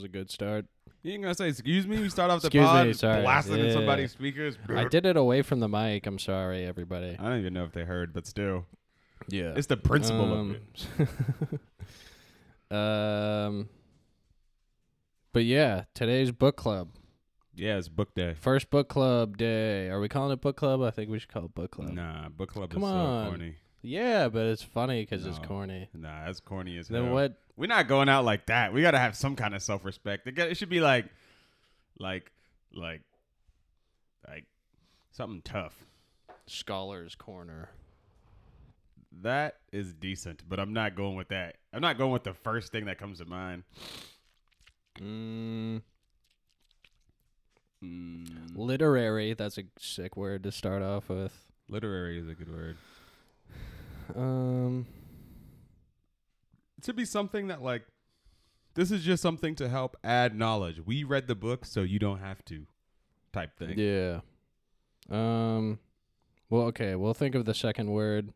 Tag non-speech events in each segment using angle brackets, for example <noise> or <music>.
was a good start. You ain't gonna say excuse me. You start off the Excuse pod me, sorry. blasting in Yeah. somebody's speakers. I did it away from the mic. I'm sorry, everybody. I don't even know if they heard, but still, Yeah. it's the principle of Um, it. <laughs> um. But yeah, today's book club. Yeah, it's book day. First book club day. Are we calling it book club? I think we should call it book club. Nah, book club Come is on. so corny. Yeah, but it's funny because it's No. corny. Nah, that's corny as Then hell. what? We're not going out like that. We gotta have some kind of self respect. It, got- it should be like, like, like, like something tough. Scholars Corner. That is decent, but I'm not going with that. I'm not going with the first thing that comes to mind. Mm, Mm, literary. That's a sick word to start off with. literary is a good word. Um. to be something that like, this is just something to help add knowledge. We read the book, so you don't have to, type thing. Yeah. Um. Well, okay. We'll think of the second word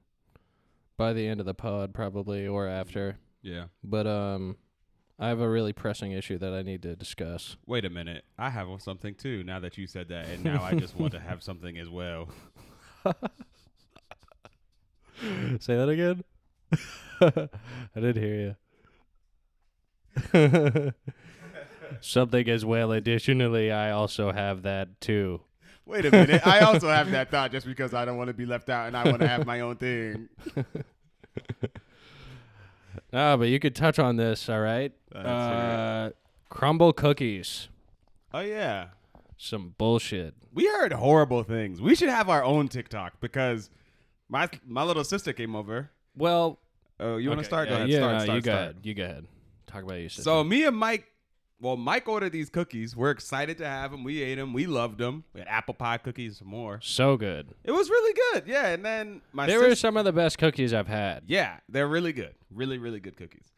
by the end of the pod, probably, or after. yeah. But um, I have a really pressing issue that I need to discuss. Wait a minute. I have something too. Now that you said that, and now I just want to have <laughs> something as well. <laughs> <laughs> Say that again. <laughs> I didn't hear you. <laughs> Something as well. Additionally, I also have that too. Wait a minute. I also have that thought just because I don't want to be left out and I want to have my own thing. Ah, but you could touch on this, all right? Uh, Crumbl cookies. Oh yeah. Some bullshit. We heard horrible things. We should have our own TikTok because my my little sister came over. Well, Oh, you want to start? Yeah, go ahead. yeah, start, start, you go start. ahead. You go ahead. Talk about your sister. So me and Mike, well, Mike ordered these cookies. We're excited to have them. We ate them. We loved them. We had apple pie cookies, some more. so good. It was really good. Yeah, and then my They sister, were some of the best cookies I've had. Yeah, they're really good. Really, really good cookies.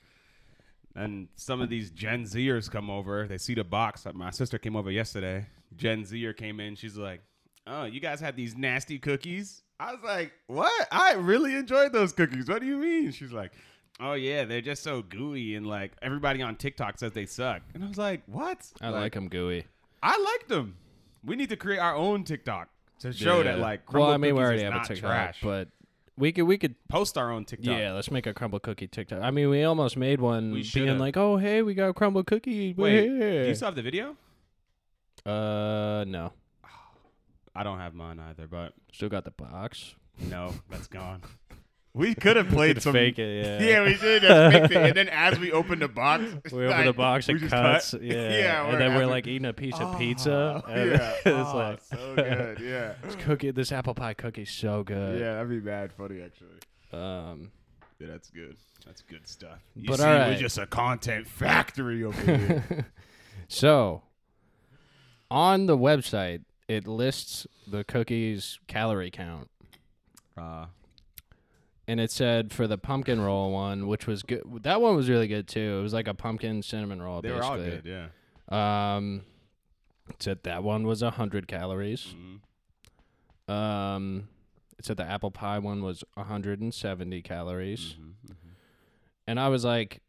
And some of these Gen Zers come over. They see the box. Like, My sister came over yesterday. Gen Zer came in. She's like, "Oh, you guys have these nasty cookies?" I was like, "What? I really enjoyed those cookies. What do you mean?" She's like, "Oh yeah, they're just so gooey and like everybody on TikTok says they suck." And I was like, "What?" I like them gooey. I like them. We need to create our own TikTok to show that Yeah. like well, Crumbl I mean, we cookies already is have a not TikTok, trash. but we could we could post our own TikTok. yeah, let's make a Crumbl cookie TikTok. I mean, we almost made one We being should've. like, "Oh, hey, we got Crumbl cookie." Wait, here." do you still have the video? uh, no, I don't have mine either, but still got the box. no, that's gone. <laughs> We could have played Could some fake it, yeah. Yeah, we should just faked it, and then as we open the box, <laughs> We open the like, box we and just cuts, cut. yeah, <laughs> yeah, and then we're like eating a piece of Oh, pizza. and yeah, it's oh, like so good. Yeah, this cookie, this apple pie cookie's so good. yeah, that'd be bad funny actually. Um, Yeah, that's good. That's good stuff. You But see, alright. we're just a content factory over here. so on the website, it lists the cookies calorie count. uh, and it said for the pumpkin roll one, which was good. That one was really good too. It was like a pumpkin cinnamon roll. they were all basically. good. Yeah. Um, it said that one was hundred calories. Mhm, Um, it said the apple pie one was hundred and seventy calories. mhm, mhm. And I was like,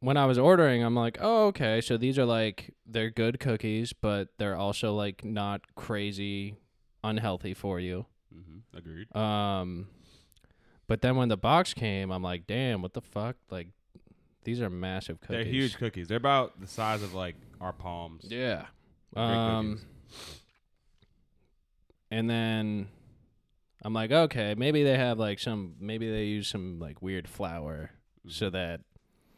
when I was ordering, I'm like, oh okay, so these are like they're good cookies, but they're also like not crazy unhealthy for you. Mhm, Agreed. Um, but then when the box came, I'm like, damn, what the fuck? Like, these are massive cookies. They're huge cookies. They're about the size of like our palms. Yeah. Great Um, cookies. and then I'm like, okay, maybe they have like some, maybe they use some like weird flour so that,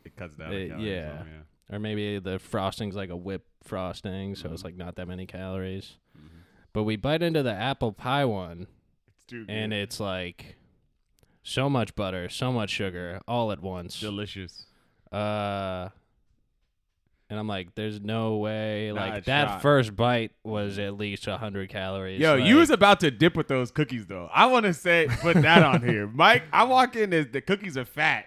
It cuts down. The calories yeah. 'em, or maybe the frosting's like a whip frosting, so it's Mhm. like not that many calories. yeah. Mhm. But we bite into the apple pie one, It's too good. and it's like so much butter, so much sugar, all at once. delicious. Uh, and I'm like, there's no way. Nah, like that shot. first bite was at least hundred calories. Yo, like, you was about to dip with those cookies though. I want to say put that on here, <laughs> Mike. I walk in, as the cookies are fat.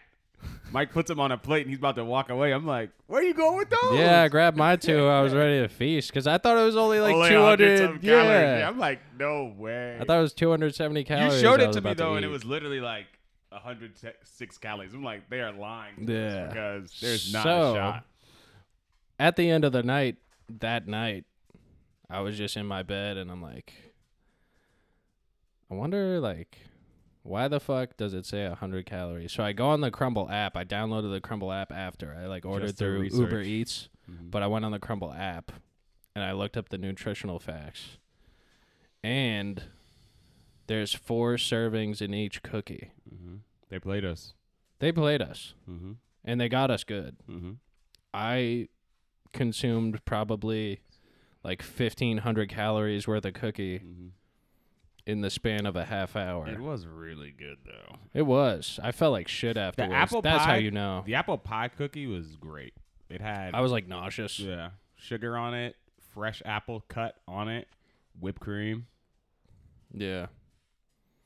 Mike puts them on a plate and he's about to walk away. I'm like, where are you going with those? yeah, I grabbed my two. I was ready to feast because I thought it was only like Only two 100 some hundred. calories. Yeah, I'm like, no way. I thought it was two hundred seventy calories. you calories. showed I it was to me about though, and it eat. was literally like 106 calories. I'm like, they are lying. to us Yeah. because there's not So, a shot. at the end of the night, that night, I was just in my bed and I'm like, I wonder, like, why the fuck does it say 100 calories? So I go on the Crumbl app. I downloaded the Crumbl app after I like ordered through Uber research. Eats, Mhm. but I went on the Crumbl app and I looked up the nutritional facts. And there's four servings in each cookie. Mhm. They played us. They played us Mm-hmm. and they got us good. Mm-hmm. I consumed probably like 1500 calories worth of cookie Mm-hmm. In the span of a half hour. It was really good though. It was. I felt like shit afterwards. apple That's how you know. The apple pie cookie was great. It had I was like nauseous. yeah sugar on it, fresh apple cut on it, whipped cream. Yeah.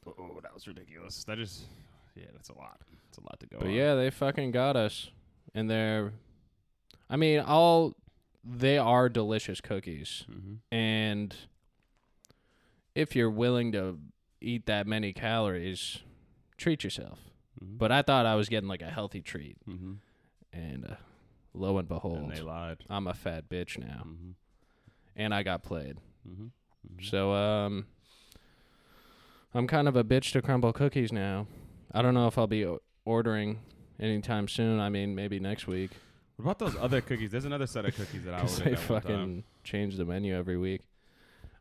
Oh, that was ridiculous. That is yeah, that's a lot. It's a lot to go. But on. yeah, they fucking got us. And they're I mean, all they are delicious cookies. Mhm. And if you're willing to eat that many calories, treat yourself. Mhm. But I thought I was getting like a healthy treat. Mhm. And uh, lo and behold, and they lied. I'm a fat bitch now. Mm-hmm. And I got played. Mm-hmm. So um I'm kind of a bitch to Crumbl cookies now. I don't know if I'll be o- ordering anytime soon. I mean, maybe next week. What about those other cookies? There's another set of cookies that I <laughs> ordered. they fucking change the menu every week.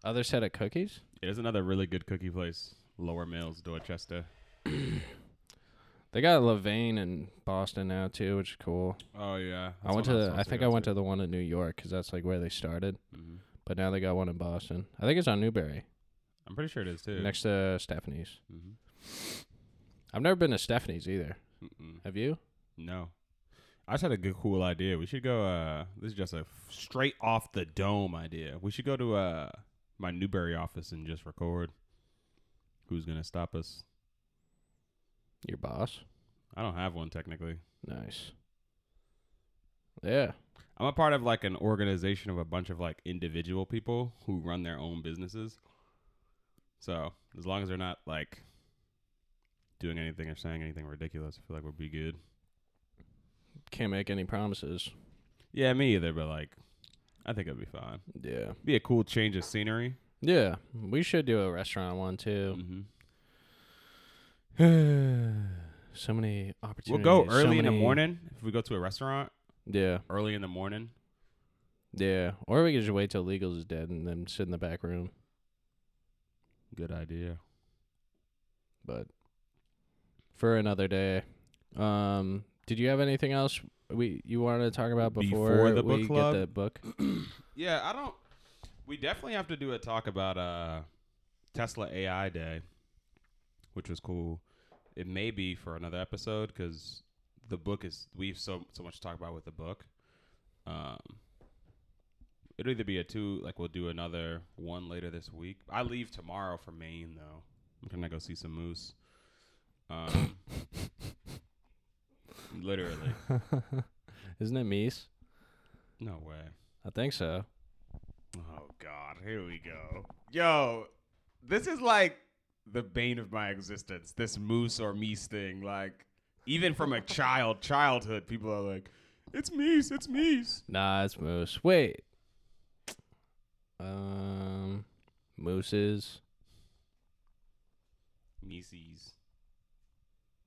Other set of cookies? There's another really good cookie place, Lower Mills, Dorchester. <clears throat> They got Levain in Boston now too, which is cool. Oh yeah, I went to the, I think I went to the one in New York cuz that's like where they started, hmm but now they got one in Boston. I think it's on Newbury, I'm pretty sure it is too. next to Stephanie's. hmm I've never been to Stephanie's either. Mm-mm. Have you? No, I just had a good, cool idea. We should go. Uh, this is just a straight off the dome idea. We should go to uh my Newbury office and just record. Who's gonna stop us? Your boss? I don't have one technically. Nice. Yeah. I'm a part of like an organization of a bunch of like individual people who run their own businesses. So as long as they're not like doing anything or saying anything ridiculous, I feel like we'll be good. Can't make any promises. Yeah, me either, but like I think it'll be fine. Yeah. Be a cool change of scenery. Yeah. We should do a restaurant one too. Mm-hmm. <sighs> so many opportunities. We'll go so early in the morning if we go to a restaurant. Yeah. Early in the morning. Yeah. Or we could just wait till Legals is dead and then sit in the back room. Good idea. But for another day. Um did you have anything else we you wanted to talk about before, Before the book we club? get the book? <clears throat> Yeah, I don't. We definitely have to do a talk about uh Tesla AI Day, which was cool. It may be for another episode because the book is we've so so much to talk about with the book. Um, it'll either be a two like we'll do another one later this week. I leave tomorrow for Maine though. I'm gonna go see some moose. Um, <laughs> literally, <laughs> Isn't it Mies? no way. I think so. Oh God, here we go. Yo, this is like the bane of my existence. This moose or meese thing. Like, even from a child, <laughs> childhood, people are like, "It's meese, it's meese." Nah, it's Moose. Wait. Um Mooses. Meeses.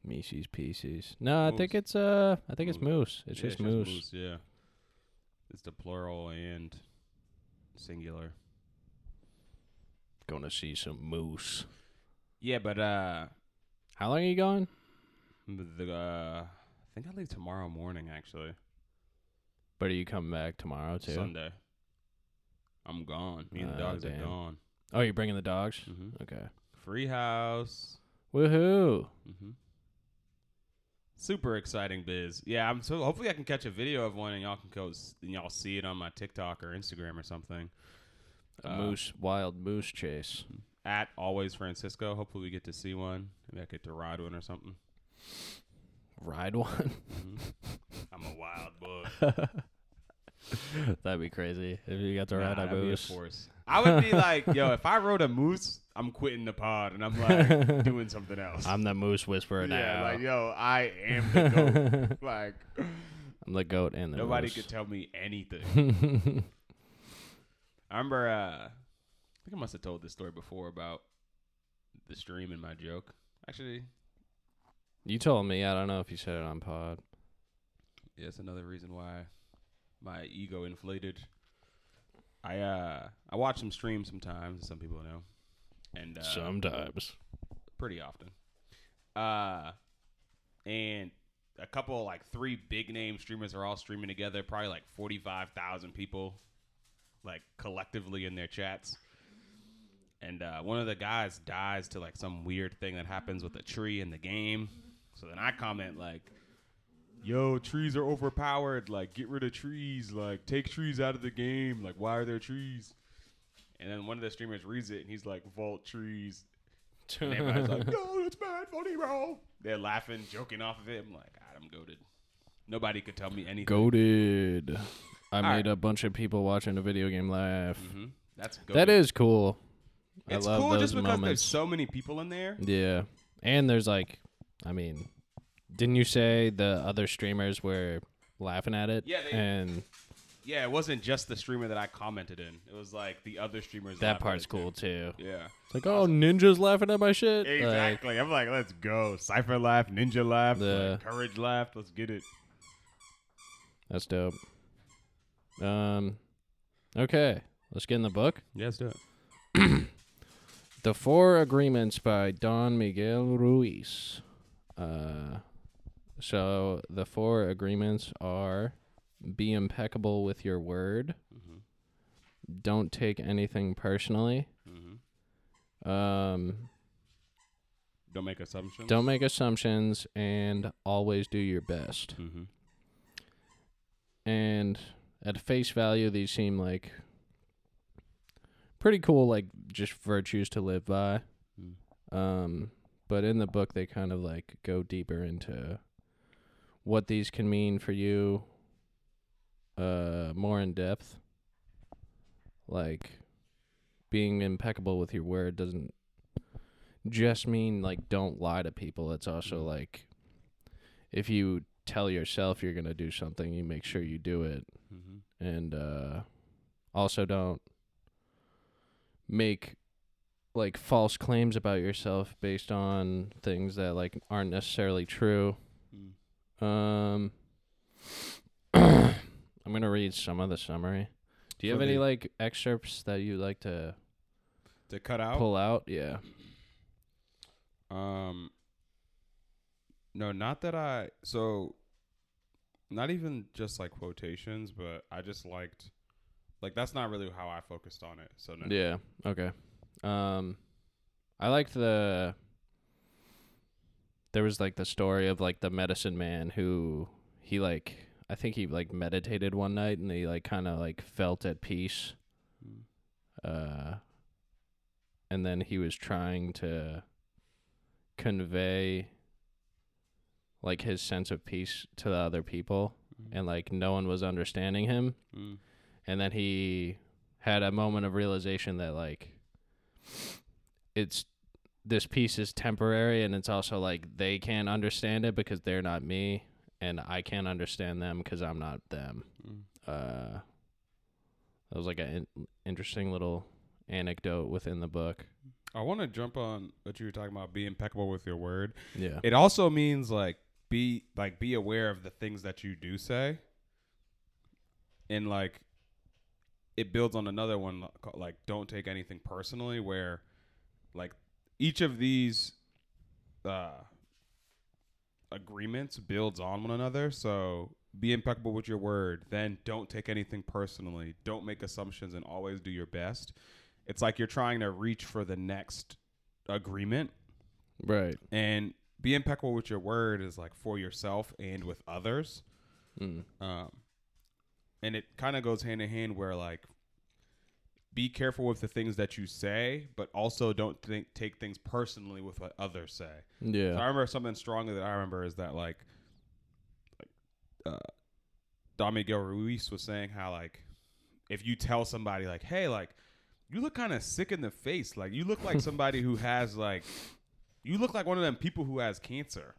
Mises pieces. No, I think Moose. it's uh I think it's Moose. It's Yeah, just moose. Yeah, it's the plural and singular. Gonna see some moose. Yeah, but uh, How long are you going? the uh, I think I leave tomorrow morning. Actually, But are you coming back tomorrow too? Sunday. I'm gone. Me and the Ah, dogs are gone. Oh, you're bringing the dogs? Mm-hmm. Okay. Free house. Woohoo! Mm-hmm. Super exciting biz. Yeah, I'm so hopefully I can catch a video of one and y'all can go and y'all see it on my TikTok or Instagram or something. A Uh, moose, wild moose chase. At always Francisco. Hopefully we get to see one. Maybe I get to ride one or something. Ride one. Mhm. <laughs> I'm a wild boy. <laughs> That'd be crazy if you got to Nah, ride a moose. Force. I would be like, <laughs> yo, if I rode a moose, I'm quitting the pod and I'm like <laughs> doing something else. I'm the moose whisperer now. yeah, now. like yo, I am the goat. <laughs> like I'm the goat and the moose. Nobody moose. could tell me anything. I remember. Uh, I think I must have told this story before about the stream and my joke. Actually, you told me. I don't know if you said it on pod. yeah, it's another reason why my ego inflated. I uh I watch some streams sometimes. as Some people know, and uh, Sometimes. pretty often. Uh, and a couple like three big name streamers are all streaming together. Probably like forty five thousand people, like collectively in their chats. And uh, one of the guys dies to like some weird thing that happens with a tree in the game. So then I comment like, "Yo, trees are overpowered. Like, get rid of trees. Like, take trees out of the game. Like, why are there trees?" And then one of the streamers reads it and he's like, "Vault trees." And everybody's like, <laughs> "No, that's bad, funny, bro." They're laughing, joking off of it. I'm like, "God, I'm goaded." Nobody could tell me anything. Goated. I made right. a bunch of people watching a video game laugh. hmm That's goated. That is cool. It's I love cool those just because there's so many people in there. Yeah. And there's like, I mean, didn't you say the other streamers were laughing at it? Yeah, they- and Yeah, it wasn't just the streamer that I commented in. It was like the other streamers. that part's at it, too. cool too. Yeah. It's like, oh, ninjas laughing at my shit. Like, Exactly. I'm like, let's go. Cypher laughed, Ninja laughed, The- like, Courage laughed. Let's get it. that's dope. Um, okay, let's get in the book. Yeah, let's do it. <clears throat> The Four Agreements by Don Miguel Ruiz. Uh, so the four agreements are: be impeccable with your word. hmm Don't take anything personally. hmm Um, Don't make assumptions. don't make assumptions and always do your best. hmm And at face value, these seem like pretty cool, like just virtues to live by. Mm. Um, but in the book, they kind of like go deeper into what these can mean for you, uh, more in depth. Like being impeccable with your word doesn't just mean like don't lie to people. It's also Mm. like if you tell yourself you're gonna do something, you make sure you do it, hmm and uh, also don't make like false claims about yourself based on things that like aren't necessarily true. Um, <clears throat> I'm gonna read some of the summary. Do you For have any the- like excerpts that you like to To cut out. pull out? Yeah. Um. No, not that I. So, not even just like quotations, but I just liked, like that's not really how I focused on it. So no. Yeah. Okay. Um, I liked the. There was like the story of like the medicine man who he like I think he like meditated one night and he like kind of like felt at peace. Mm. Uh, and then he was trying to convey like his sense of peace to the other people Mm. and like no one was understanding him Mm. and then he had a moment of realization that like it's this piece is temporary and it's also like they can't understand it because they're not me and I can't understand them because I'm not them. Mm. Uh, that was like an in- interesting little anecdote within the book. I want to jump on what you were talking about. Be impeccable with your word. Yeah. It also means like be like be aware of the things that you do say, and like it builds on another one like don't take anything personally. Where like each of these uh, agreements builds on one another. So be impeccable with your word. Then don't take anything personally. Don't make assumptions and always do your best. It's like you're trying to reach for the next agreement Right. and be impeccable with your word is like for yourself and with others Mm. um, and it kind of goes hand in hand where like be careful with the things that you say but also don't think take things personally with what others say. So i remember something strongly that i remember is that like like uh don miguel ruiz was saying how like if you tell somebody like hey like you look kind of sick in the face. Like you look like somebody who has like you look like one of them people who has cancer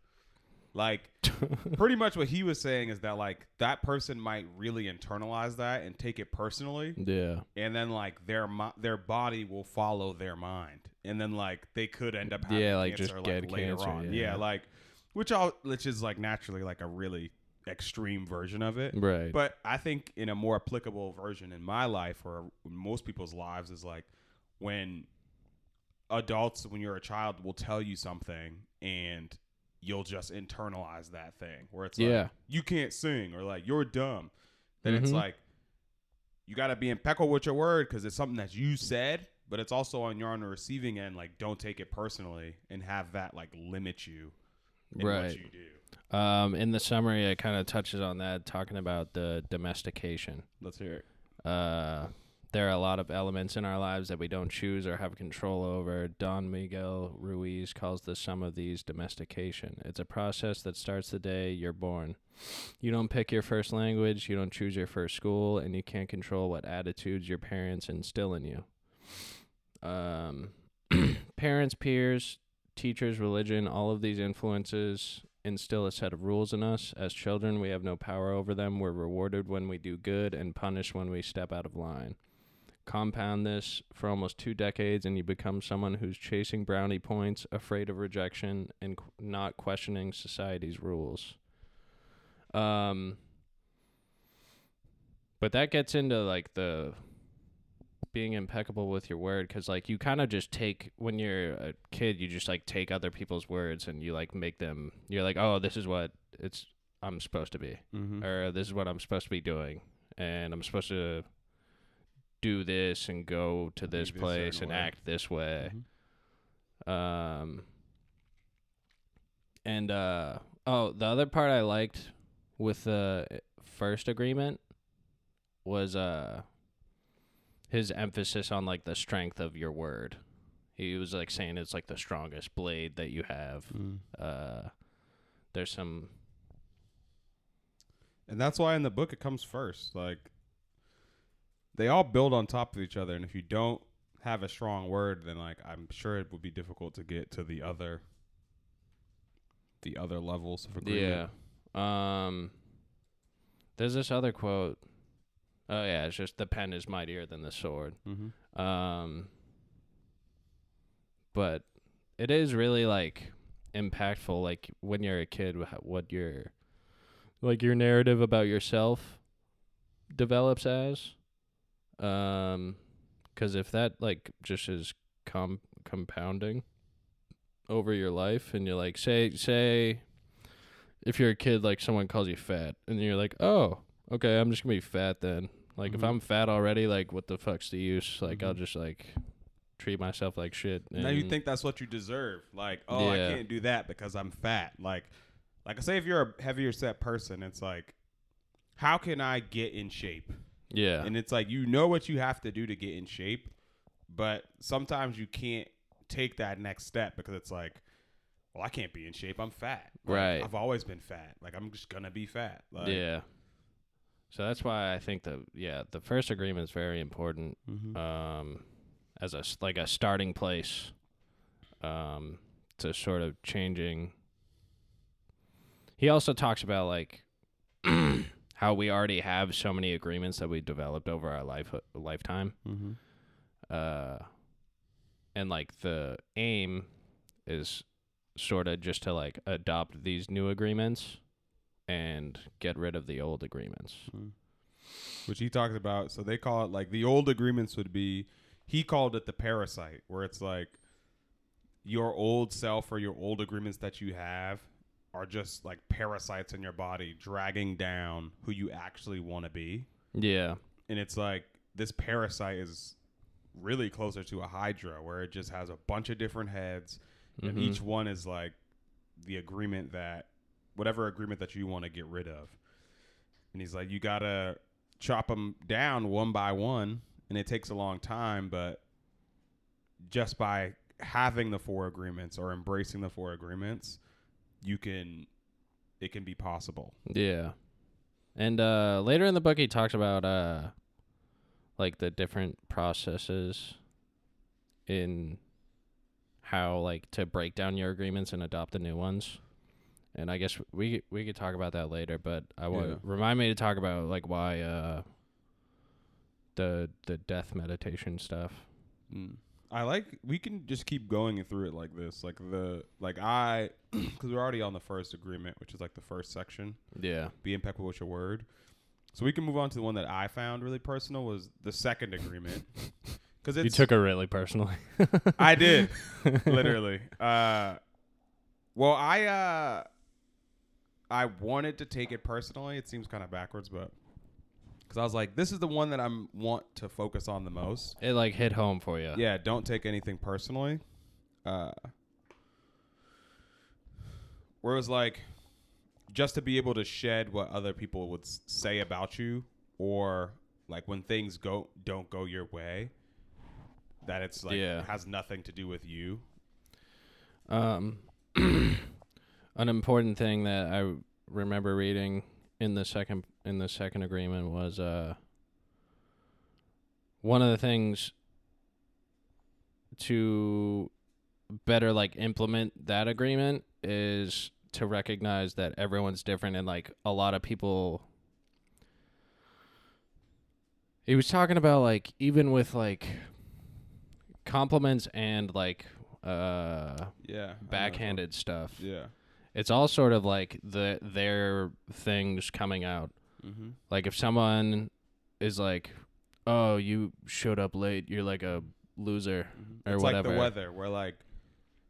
Like <laughs> pretty much what he was saying is that like that person might really internalize that and take it personally yeah. and then like their mi- their body will follow their mind and then like they could end up having Yeah, like, just cancer, get later cancer, on yeah. like which all which is like naturally like a really extreme version of it Right. but I think in a more applicable version in my life or most people's lives is like when adults, when you're a child, will tell you something and you'll just internalize that thing where it's Yeah. like, you can't sing or like, you're dumb. Then it's Mhm. like, you got to be impeccable with your word because it's something that you said, but it's also on your on the receiving end. Like, don't take it personally and have that like limit you in Right. what you do. Um, in the summary, it kind of touches on that, talking about the domestication. Let's hear it. Uh, there are a lot of elements in our lives that we don't choose or have control over. Don Miguel Ruiz calls the sum of these domestication. It's a process that starts the day you're born. You don't pick your first language, you don't choose your first school, and you can't control what attitudes your parents instill in you. Um, <clears throat> parents, peers, teachers, religion, all of these influences instill a set of rules in us. As children, we have no power over them. We're rewarded when we do good and punished when we step out of line. Compound this for almost two decades, and you become someone who's chasing brownie points, afraid of rejection, and qu- not questioning society's rules. Um, but that gets into like the being impeccable with your word because like you kind of just take when you're a kid you just like take other people's words and you like make them you're like oh this is what it's i'm supposed to be Mm-hmm. or this is what i'm supposed to be doing and i'm supposed to do this and go to this place and way. act this way Mhm. um and uh oh the other part i liked with the first agreement was uh his emphasis on like the strength of your word he was like saying it's like the strongest blade that you have Mm. uh there's some And that's why in the book it comes first. Like they all build on top of each other, and if you don't have a strong word, then like I'm sure it would be difficult to get to the other the other levels of agreement. Yeah. Um there's this other quote. Oh yeah, it's just the pen is mightier than the sword. Mm-hmm. Um but it is really like impactful like when you're a kid what your like your narrative about yourself develops as um cuz if that like just is com- compounding over your life and you're like say say if you're a kid like someone calls you fat and you're like oh okay i'm just gonna be fat then like if Mhm. i'm fat already like what the fuck's the use like i'll Mhm. just like treat myself like shit Now you think that's what you deserve. Like, oh, I can't do that because I'm fat. Like, like I say, if you're a heavier set person, it's like, how can I get in shape? Yeah And it's like you know what you have to do to get in shape, but sometimes you can't take that next step because it's like, well, I can't be in shape. I'm fat. Like, Right. I've always been fat. Like I'm just gonna be fat. Like, yeah so that's why i think the yeah the first agreement is very important mhm. um as a like a starting place um to sort of changing he also talks about like how we already have so many agreements that we developed over our life lifetime Mhm. uh and like the aim is sort of just to like adopt these new agreements and get rid of the old agreements Which he talks about. So they call it like the old agreements would be. He called it the parasite, where it's like your old self or your old agreements that you have are just like parasites in your body, dragging down who you actually want to be. yeah and it's like this parasite is really closer to a hydra where it just has a bunch of different heads and Mhm. each one is like the agreement that whatever agreement that you want to get rid of and he's like you gotta chop them down one by one and it takes a long time but just by having the four agreements or embracing the four agreements you can it can be possible Yeah. And uh later in the book he talks about uh like the different processes in how like to break down your agreements and adopt the new ones. and I guess we we could talk about that later. But I want Yeah. remind me to talk about like why uh the the death meditation stuff. Mm. I like we can just keep going through it like this, like the like I, <clears throat> because we're already on the first agreement, which is like the first section. Yeah. Be impeccable with your word. So we can move on to the one that I found really personal was the second agreement. <laughs> Because You took it really personally. <laughs> I did, <laughs> literally. Uh, well, I uh, I wanted to take it personally. It seems kind of backwards, but because I was like, this is the one that I'm want to focus on the most. It like hit home for you. Yeah, don't take anything personally. Uh, where it was like, just to be able to shed what other people would s- say about you, or like when things go don't go your way, that it's like Yeah. has nothing to do with you. Um, <clears throat> an important thing that I remember reading in the second in the second agreement was uh one of the things to better like implement that agreement is to recognize that everyone's different and like a lot of people he was talking about like even with like compliments and like uh Yeah, backhanded stuff. Yeah. It's all sort of like the their things coming out. Mm-hmm. Like if someone is like, "Oh, you showed up late. You're like a loser." Or it's like whatever. the weather, where like,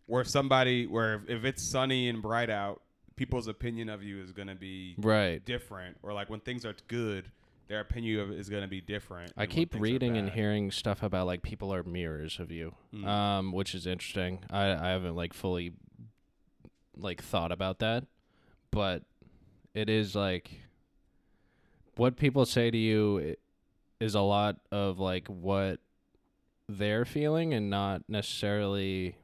where somebody, where if, if it's sunny and bright out, people's opinion of you is gonna be Right. different, or like when things are good, their opinion of is gonna be different. I keep reading and hearing stuff about like people are mirrors of you, Mm. um, which is interesting. I I haven't like fully like thought about that, but it is like what people say to you is a lot of like what they're feeling and not necessarily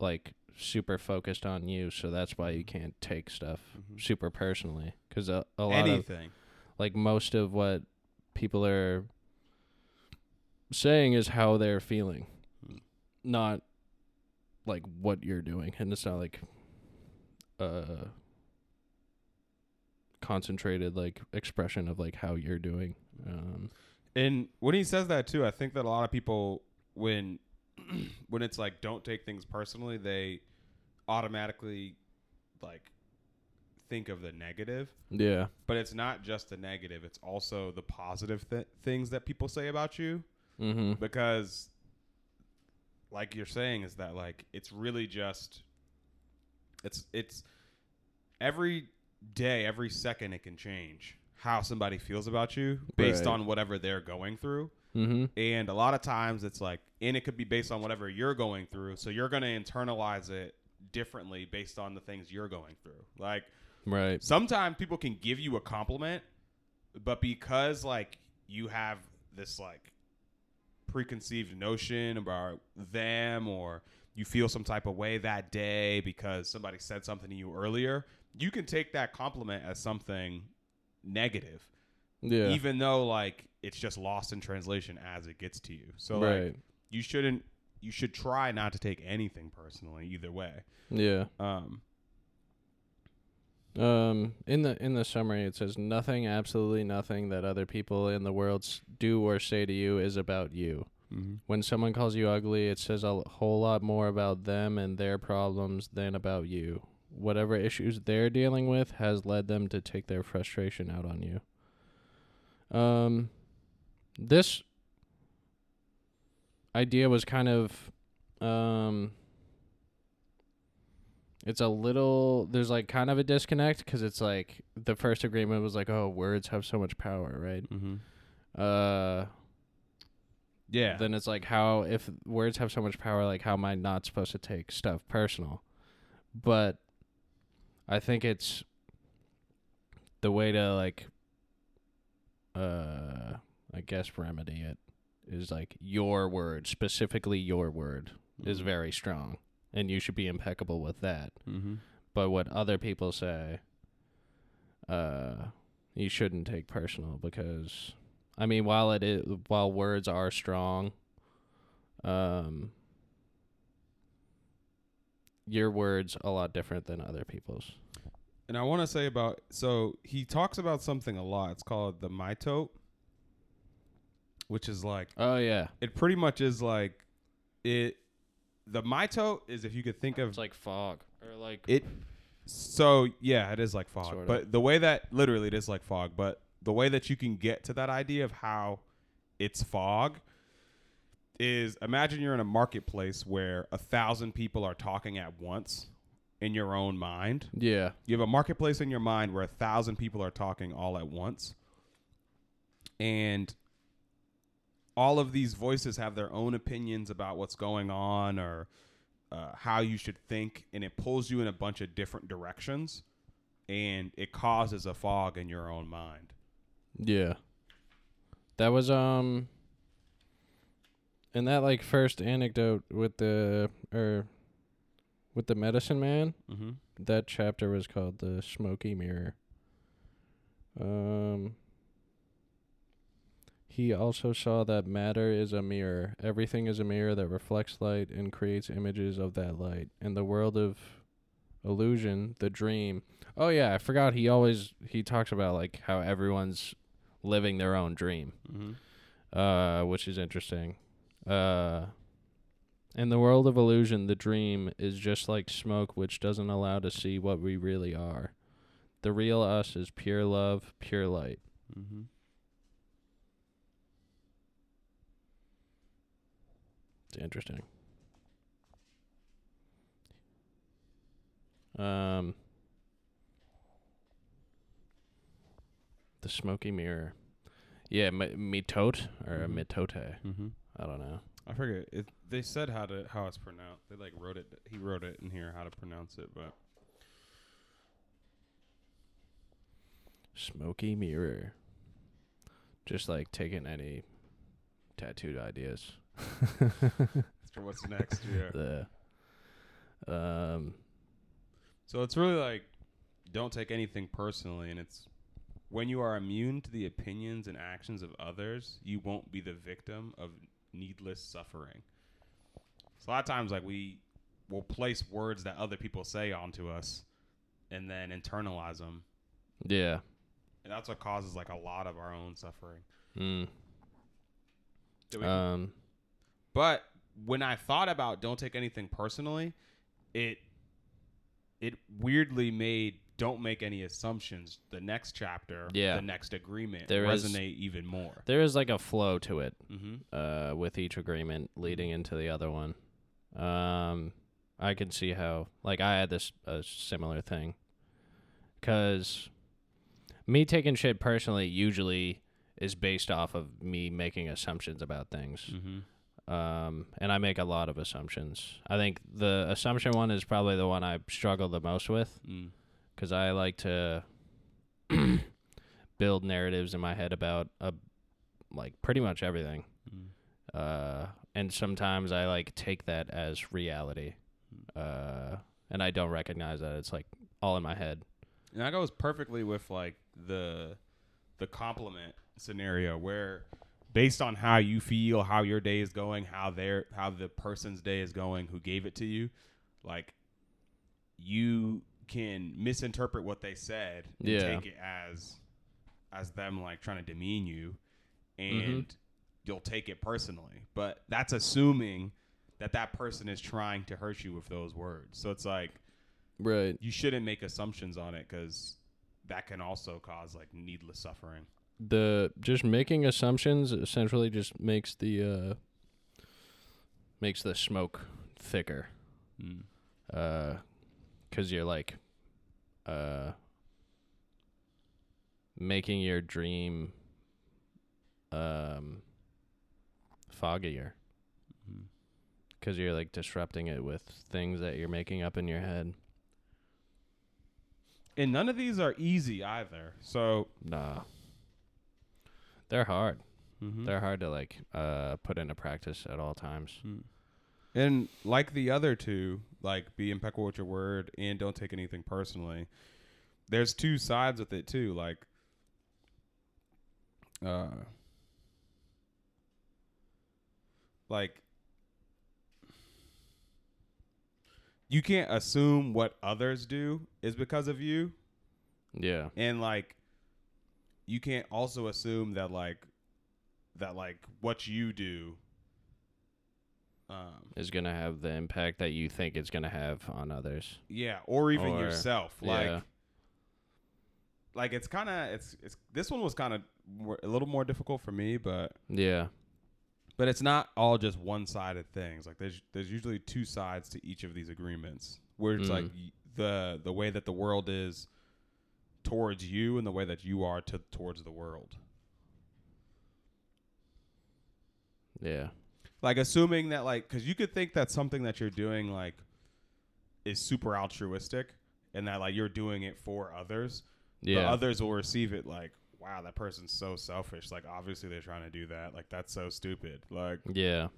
like super focused on you. So that's why you can't take stuff Mhm. super personally because a, a lot of anything. like most of what people are saying is how they're feeling Hmm. not like what you're doing and it's not like uh concentrated like expression of like how you're doing um And when he says that too, I think that a lot of people when <clears throat> when it's like don't take things personally, they automatically like think of the negative. yeah But it's not just the negative; it's also the positive th- things that people say about you. mm-hmm. Because, like you're saying, is that like it's really just it's it's every day, every second, it can change how somebody feels about you based Right. on whatever they're going through. mhm And a lot of times it's like, and it could be based on whatever you're going through. So you're going to internalize it differently based on the things you're going through. Like right sometimes people can give you a compliment, but because like you have this like preconceived notion about them or you feel some type of way that day because somebody said something to you earlier, you can take that compliment as something negative yeah even though like it's just lost in translation as it gets to you. So right like you shouldn't you should try not to take anything personally either way. yeah Um Um, in the in the summary, it says nothing, absolutely nothing that other people in the world s- do or say to you is about you. When someone calls you ugly, it says a whole lot more about them and their problems than about you. Whatever issues they're dealing with has led them to take their frustration out on you. Um, this idea was kind of, um, it's a little there's like kind of a disconnect because it's like the first agreement was like oh words have so much power right Mm-hmm. uh Yeah. then it's like how if words have so much power like how am i not supposed to take stuff personal but i think it's the way to like uh i guess remedy it is like your word specifically your word is very strong and you should be impeccable with that mm-hmm. but what other people say uh you shouldn't take personal because i mean while it is while words are strong um your words a lot different than other people's. And I want to say about so he talks about something a lot. It's called the mitote, which is like Oh yeah, it pretty much is like it. The mitote is if you could think of it's like fog or like it. So yeah, it is like fog, Sort of. but the way that literally it is like fog, but the way that you can get to that idea of how it's fog is imagine you're in a marketplace where a thousand people are talking at once in your own mind. yeah, You have a marketplace in your mind where a thousand people are talking all at once. And all of these voices have their own opinions about what's going on or uh, how you should think. And it pulls you in a bunch of different directions. And it causes a fog in your own mind. yeah. That was um. and that like first anecdote with the or with the medicine man, Mm-hmm. that chapter was called the smoky mirror. Um. He also saw that matter is a mirror. Everything is a mirror that reflects light and creates images of that light. In the world of illusion, the dream. Oh yeah, I forgot he always he talks about like how everyone's living their own dream. Mm-hmm. Uh which is interesting. Uh in the world of illusion, the dream is just like smoke which doesn't allow to see what we really are. The real us is pure love, pure light. Mm-hmm. It's interesting. Um, the smoky mirror. Yeah, m- mitote or Mhm. mitote. Mm-hmm. I don't know. I forget. It, they said how to how it's pronounced. They like wrote it. He wrote it in here how to pronounce it, but Smoky mirror. Just like taking any tattooed ideas. For what's next. <laughs> Yeah. um So it's really like don't take anything personally and it's when you are immune to the opinions and actions of others, you won't be the victim of needless suffering. So a lot of times like we will place words that other people say onto us and then internalize them. yeah. And that's what causes like a lot of our own suffering. Mm. Um But when I thought about don't take anything personally, it it weirdly made don't make any assumptions. The next chapter, Yeah. the next agreement, There is- resonate even more. there is like a flow to it. Mm-hmm. uh, with each agreement leading into the other one. Um, I can see how, like, I had this a similar thing, because me taking shit personally usually is based off of me making assumptions about things. Mm-hmm. Um, and I make a lot of assumptions. I think the assumption one is probably the one I struggle the most with Mm. because I like to <coughs> build narratives in my head about a, like pretty much everything Mm. uh, and sometimes I like take that as reality, uh, and I don't recognize that it's like all in my head. And that goes perfectly with like the the compliment scenario where based on how you feel, how your day is going, how their how the person's day is going who gave it to you, like you can misinterpret what they said and Yeah. take it as as them like trying to demean you mm-hmm. and you'll take it personally. But that's assuming that that person is trying to hurt you with those words. So it's like Right. you shouldn't make assumptions on it because that can also cause like needless suffering. The just making assumptions essentially just makes the uh, makes the smoke thicker. Mm. Uh, cause you're like, uh, making your dream, um, foggier. Mm. Cause you're like disrupting it with things that you're making up in your head. And none of these are easy either. So Nah. They're hard. Mhm. They're hard to like uh put into practice at all times. and like the other two, like be impeccable with your word and don't take anything personally. There's two sides with it too. Like, uh, like you can't assume what others do is because of you Yeah. and like you can't also assume that like that like what you do um Is gonna have the impact that you think it's gonna have on others. yeah or even Or- yourself like yeah. like it's kind of it's it's this one was kind of a little more difficult for me but Yeah. but it's not all just one-sided things like there's there's usually two sides to each of these agreements where it's like Mm. y- the the way that the world is towards you and the way that you are to towards the world Yeah. like assuming that like because you could think that something that you're doing like is super altruistic and that like you're doing it for others but Yeah. others will receive it like wow that person's so selfish like obviously they're trying to do that like that's so stupid like yeah.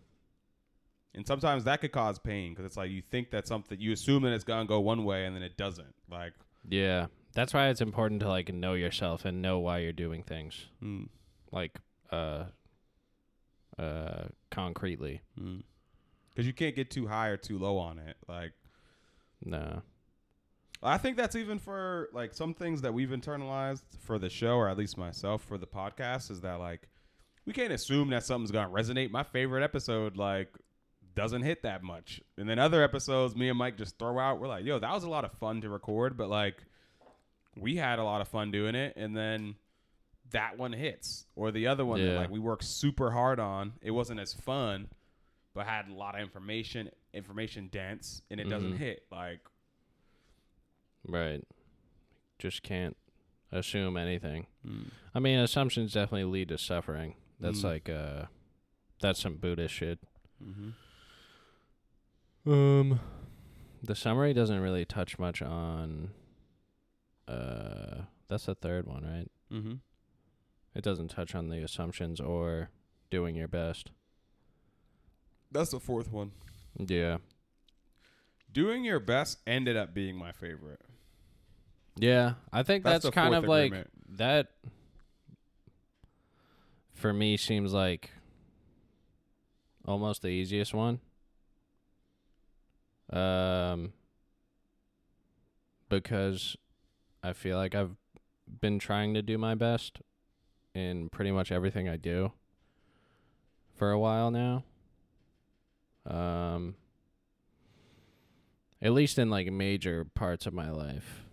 and sometimes that could cause pain because it's like you think that something you assume that it's gonna go one way and then it doesn't like Yeah. That's why it's important to like know yourself and know why you're doing things. mm, Like uh uh concretely. mm. because you can't get too high or too low on it like No. I think that's even for like some things that we've internalized for the show, or at least myself for the podcast, is that like we can't assume that something's gonna resonate. My favorite episode like doesn't hit that much, and then other episodes me and Mike just throw out. We're like, yo, that was a lot of fun to record, but like we had a lot of fun doing it, and then that one hits, or the other one that Yeah. like we worked super hard on. It wasn't as fun, but had a lot of information, information dense, and it doesn't Mhm. hit like. Right. Just can't assume anything. mm. I mean, assumptions definitely lead to suffering. That's Mm. like uh that's some Buddhist shit. Mm-hmm. Um the summary doesn't really touch much on uh that's the third one, right? Mm-hmm. It doesn't touch on the assumptions or doing your best. That's the fourth one. Yeah. Doing your best ended up being my favorite. Yeah, I think That's that's, kind fourth of like that for me seems like almost the easiest one. Um because I feel like I've been trying to do my best in pretty much everything I do for a while now. Um at least in like major parts of my life.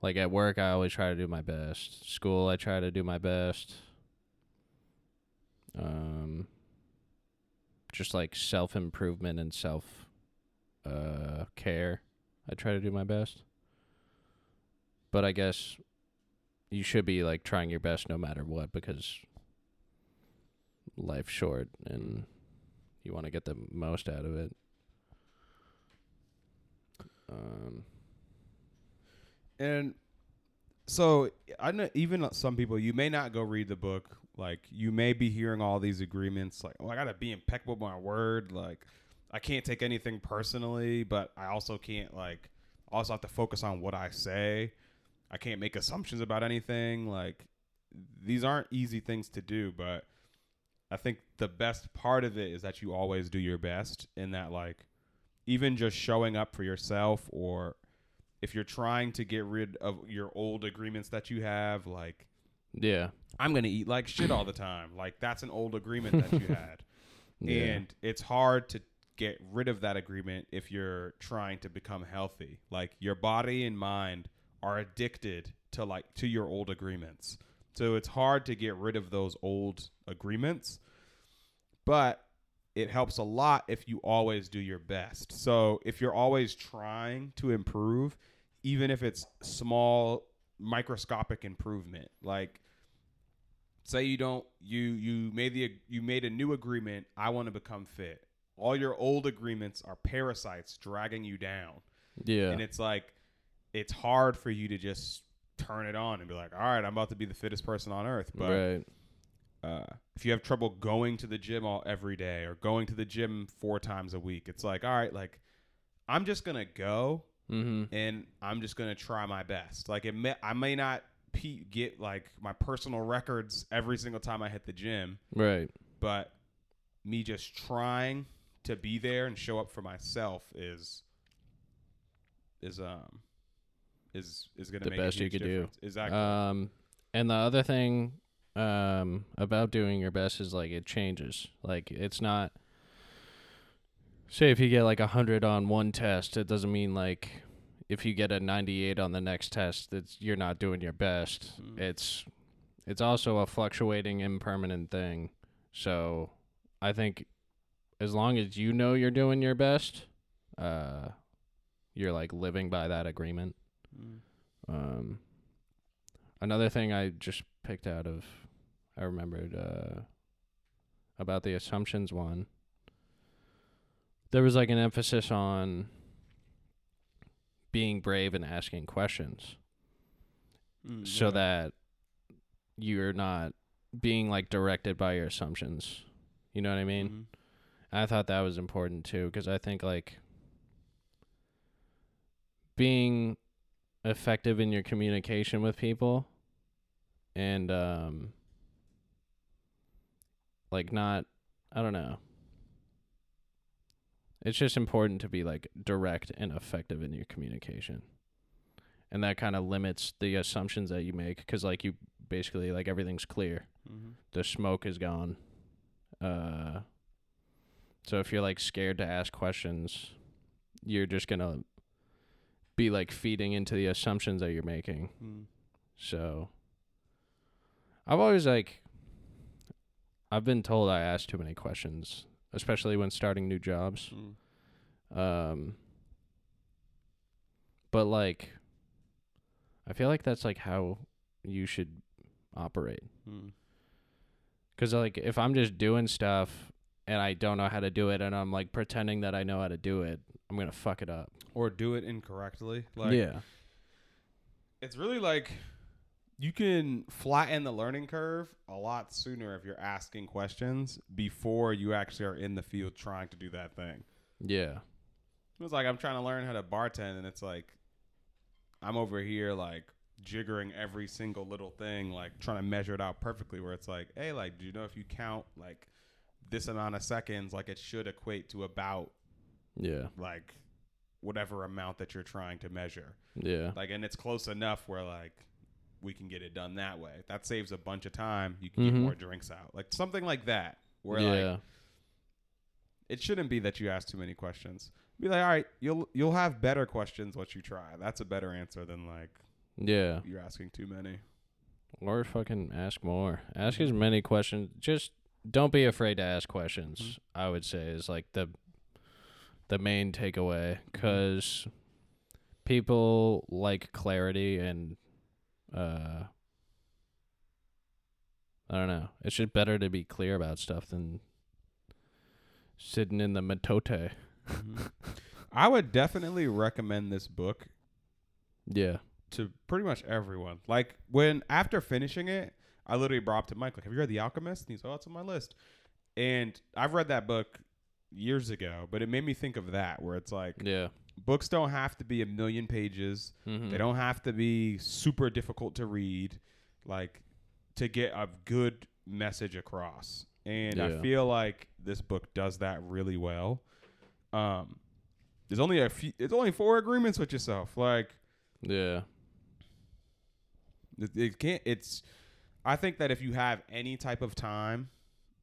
Like at work, I always try to do my best. School, I try to do my best. Um, just like self improvement and self uh care, I try to do my best. But I guess you should be like trying your best no matter what because life's short and you want to get the most out of it. Um, And so I know even some people you may not go read the book. Like you may be hearing all these agreements like, "Oh, I got to be impeccable with my word." Like I can't take anything personally, but I also can't like also have to focus on what I say. I can't make assumptions about anything. Like these aren't easy things to do, but I think the best part of it is that you always do your best in that like even just showing up for yourself or if you're trying to get rid of your old agreements that you have like yeah. I'm going to eat like shit all the time. Like that's an old agreement that you had. <laughs> Yeah. And it's hard to get rid of that agreement if you're trying to become healthy. Like your body and mind are addicted to like to your old agreements. So it's hard to get rid of those old agreements. But it helps a lot if you always do your best. So if you're always trying to improve, even if it's small microscopic improvement, like say you don't you you made the you made a new agreement, I want to become fit. All your old agreements are parasites dragging you down. yeah. And it's like it's hard for you to just turn it on and be like, "All right, I'm about to be the fittest person on earth." But right. uh, if you have trouble going to the gym all every day or going to the gym four times a week, it's like, all right, like I'm just gonna go Mm-hmm. and I'm just gonna try my best. Like it may, I may not pe- get like my personal records every single time I hit the gym, Right. but me just trying to be there and show up for myself is is um is is gonna The make best you could do. Exactly. Um, and the other thing um about doing your best is like it changes. Like it's not. Say if you get like a hundred on one test, it doesn't mean like if you get a ninety-eight on the next test, it's you're not doing your best. Mm. It's it's also a fluctuating, impermanent thing. So I think as long as you know you're doing your best, uh, you're like living by that agreement. Mm. Um, another thing I just picked out of, I remembered uh, about the assumptions one. There was like an emphasis on being brave and asking questions, Mm, so yeah. that you're not being like directed by your assumptions. You know what I mean? Mhm. I thought that was important too because I think like being effective in your communication with people and um like not I don't know. It's just important to be like direct and effective in your communication. And that kind of limits the assumptions that you make cuz like you basically like everything's clear Mhm. the smoke is gone. Uh, so if you're like scared to ask questions, you're just gonna be like feeding into the assumptions that you're making. Mm. So I've always like I've been told I ask too many questions, especially when starting new jobs. Mm. Um, but like, I feel like that's like how you should operate. Mm. Cause like if I'm just doing stuff and I don't know how to do it and I'm like pretending that I know how to do it, I'm gonna fuck it up. Or do it incorrectly. Like yeah. it's really like you can flatten the learning curve a lot sooner if you're asking questions before you actually are in the field trying to do that thing. Yeah. It was like I'm trying to learn how to bartend, and it's like I'm over here like jiggering every single little thing, like trying to measure it out perfectly. Where it's like, hey, like, do you know if you count like this amount of seconds, like it should equate to about Yeah. like whatever amount that you're trying to measure. Yeah. Like, and it's close enough where like we can get it done that way. That saves a bunch of time. You can Mhm. get more drinks out, like something like that. Where yeah. like it shouldn't be that you ask too many questions. Be like, all right, you'll you'll have better questions once you try. That's a better answer than like yeah. you're asking too many. Or fucking ask more. Ask as many questions. Just don't be afraid to ask questions. Mhm. I would say is like the the main takeaway because people like clarity and uh I don't know. It's just better to be clear about stuff than sitting in the matote. <laughs> I would definitely recommend this book Yeah. to pretty much everyone. Like when after finishing it, I literally brought up to Mike like, "Have you read The Alchemist?" And he's, like, "Oh, it's on my list." And I've read that book years ago, but it made me think of that, where it's like Yeah. books don't have to be a million pages. Mm-hmm. They don't have to be super difficult to read, like to get a good message across. And I feel like this book does that really well. Um, there's only a few. It's only four agreements with yourself. Like Yeah. it, it can't. It's. I think that if you have any type of time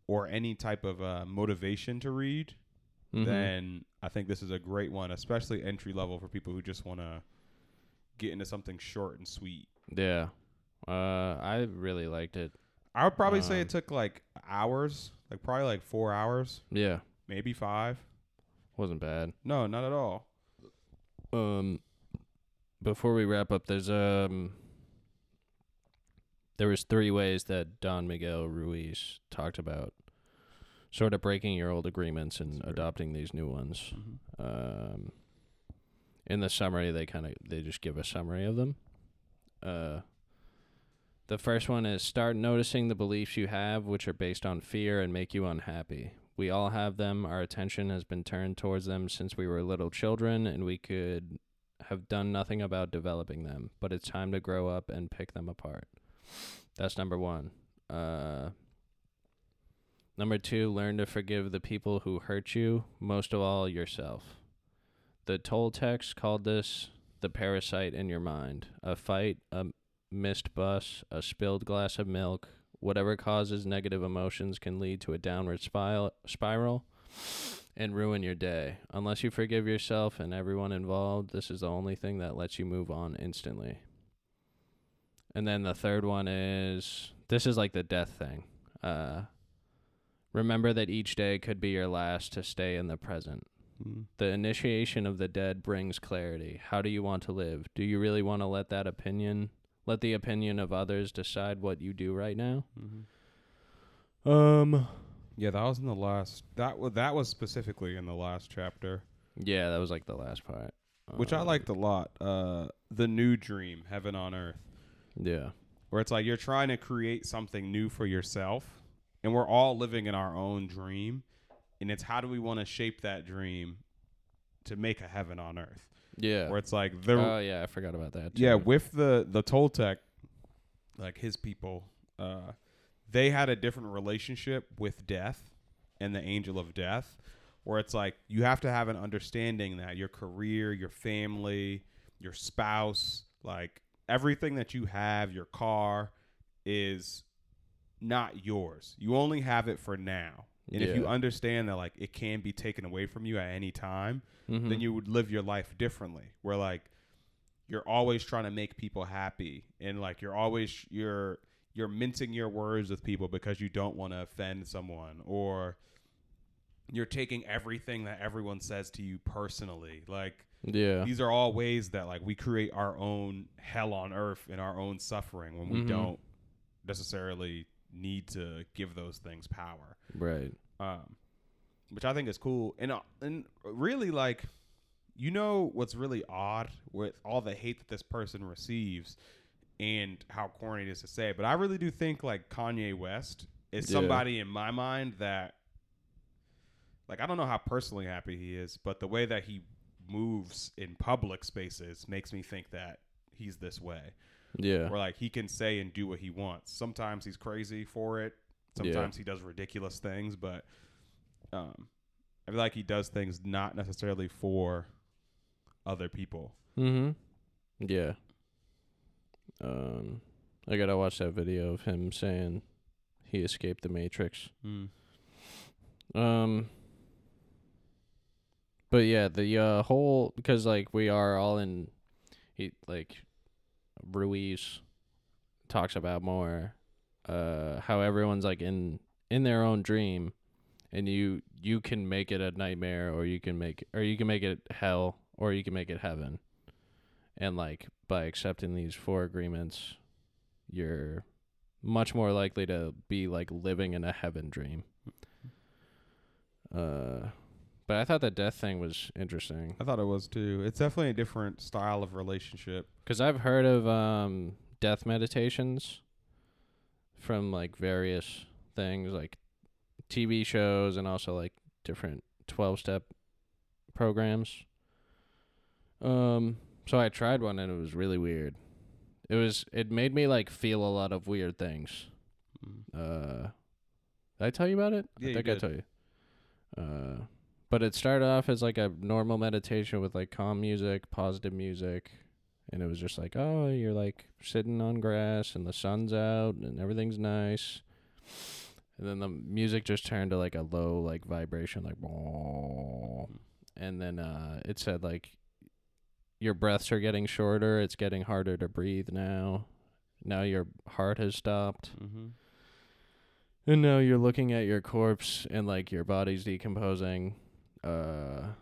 or any type of uh, motivation to read, Mhm. then I think this is a great one, especially entry level for people who just want to get into something short and sweet. Yeah. Uh I really liked it. I would probably say Um, it took like hours, like probably like four hours, Yeah. maybe five. Wasn't bad. No, not at all. Um, before we wrap up, there's um, there was three ways that Don Miguel Ruiz talked about sort of breaking your old agreements and That's adopting these new ones. Um, in the summary, they kind of they just give a summary of them. Uh, the first one is start noticing the beliefs you have, which are based on fear and make you unhappy. We all have them. Our attention has been turned towards them since we were little children, and we could have done nothing about developing them. But it's time to grow up and pick them apart. That's number one. Uh, number two, learn to forgive the people who hurt you, most of all yourself. The Toltecs called this the parasite in your mind. A fight, a missed bus, a spilled glass of milk, whatever causes negative emotions can lead to a downward spiral, and ruin your day. Unless you forgive yourself and everyone involved, this is the only thing that lets you move on instantly. And then the third one is this is like the death thing. Uh, remember that each day could be your last to stay in the present. Mm. The initiation of the dead brings clarity. How do you want to live? Do you really want to let that opinion, let the opinion of others decide what you do right now? Mm-hmm. Um. Yeah, that was in the last. That was that was specifically in the last chapter, Yeah, that was like the last part. which I Um, liked a lot. Uh, the new dream, heaven on earth, Yeah. where it's like you're trying to create something new for yourself, and we're all living in our own dream, and it's how do we want to shape that dream to make a heaven on earth, Yeah. where it's like the Oh yeah, I forgot about that. Yeah, with the the Toltec, like his people, uh, they had a different relationship with death and the angel of death, where it's like you have to have an understanding that your career, your family, your spouse, like everything that you have, your car, is not yours. You only have it for now. And if you understand that like it can be taken away from you at any time, Mhm. then you would live your life differently. Where like you're always trying to make people happy, and like you're always you're you're mincing your words with people because you don't want to offend someone, or you're taking everything that everyone says to you personally. Like Yeah. these are all ways that like we create our own hell on earth and our own suffering when we Mhm. don't necessarily need to give those things power Right. um, which I think is cool. And uh, and really, like, you know, what's really odd with all the hate that this person receives, and how corny it is to say, but I really do think like Kanye West is Yeah. somebody in my mind that, like, I don't know how personally happy he is, but the way that he moves in public spaces makes me think that he's this way Yeah. where like he can say and do what he wants. Sometimes he's crazy for it. Yeah. Sometimes he does ridiculous things, but um, I feel like he does things not necessarily for other people. Mhm. Yeah. Um, I gotta watch that video of him saying he escaped the Matrix. Um. But yeah, the uh, whole because like we are all in, he like, Ruiz talks about more, uh, how everyone's like in in their own dream, and you you can make it a nightmare or you can make or you can make it hell or you can make it heaven, and like by accepting these four agreements, you're much more likely to be like living in a heaven dream. Uh, but I thought the death thing was interesting I thought it was too. It's definitely a different style of relationship. because I've heard of um death meditations from like various things like TV shows and also like different 12 step programs. Um so I tried one and it was really weird. It was it made me like feel a lot of weird things. Uh did I tell you about it? Yeah, I think I tell you. Uh but it started off as like a normal meditation with like calm music, positive music, and it was just like, oh, you're like sitting on grass and the sun's out and everything's nice. And then the music just turned to like a low like vibration like and then uh it said like your breaths are getting shorter, it's getting harder to breathe now. Now your heart has stopped. Mm-hmm. And now you're looking at your corpse and like your body's decomposing. Uh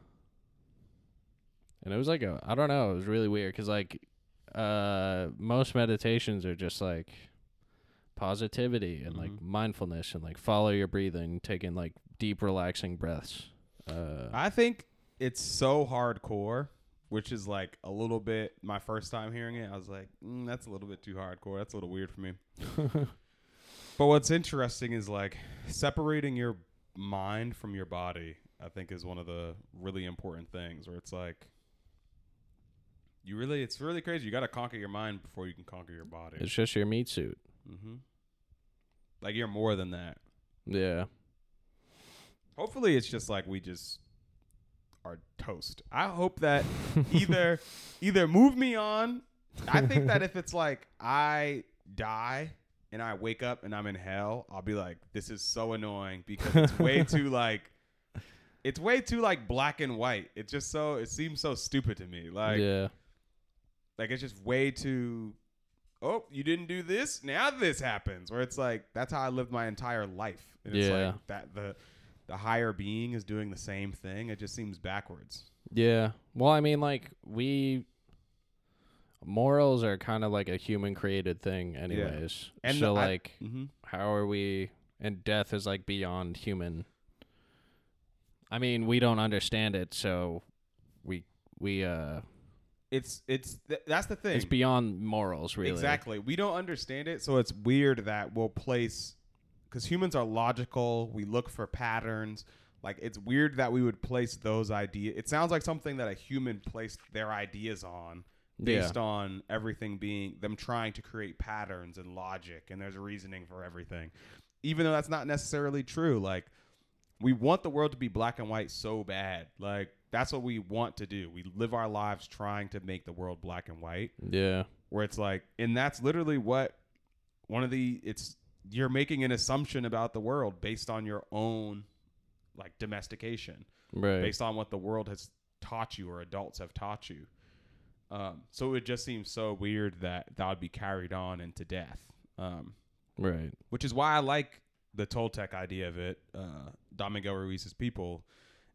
and it was like a I don't know, it was really weird cuz like uh most meditations are just like positivity and like Mhm. mindfulness and like follow your breathing, taking like deep relaxing breaths. Uh I think it's so hardcore, which is like a little bit. My first time hearing it, I was like, mm, "That's a little bit too hardcore. That's a little weird for me." <laughs> But what's interesting is like separating your mind from your body. I think is one of the really important things. Where it's like you really, it's really crazy. You got to conquer your mind before you can conquer your body. it's just your meat suit. Mm-hmm. Like you're more than that. Yeah. Hopefully, it's just like we just are toast. I hope that <laughs> either either move me on. I think that if it's like I die and I wake up and I'm in hell, I'll be like, this is so annoying because it's way <laughs> too like it's way too like black and white. It just so it seems so stupid to me. Like yeah. like it's just way too oh, you didn't do this, now this happens. Where it's like that's how I lived my entire life. And it's Yeah. like that the the higher being is doing the same thing. It just seems backwards. Yeah. Well, I mean, like we morals are kind of like a human created thing, anyways. And so, I- like, Mm-hmm. how are we? And death is like beyond human. I mean, we don't understand it, so we we uh, It's it's th- that's the thing. it's beyond morals, really. Exactly. We don't understand it, so it's weird that we'll place because humans are logical. We look for patterns. Like it's weird that we would place those ideas. It sounds like something that a human placed their ideas on based Yeah. on everything being them trying to create patterns and logic and there's reasoning for everything. Even though that's not necessarily true. Like we want the world to be black and white so bad. Like that's what we want to do. We live our lives trying to make the world black and white Yeah. where it's like and that's literally what one of the it's you're making an assumption about the world based on your own like domestication Right. based on what the world has taught you or adults have taught you um, so it just seems so weird that that would be carried on into death um, right. which is why i like the toltec idea of it uh, don miguel ruiz's people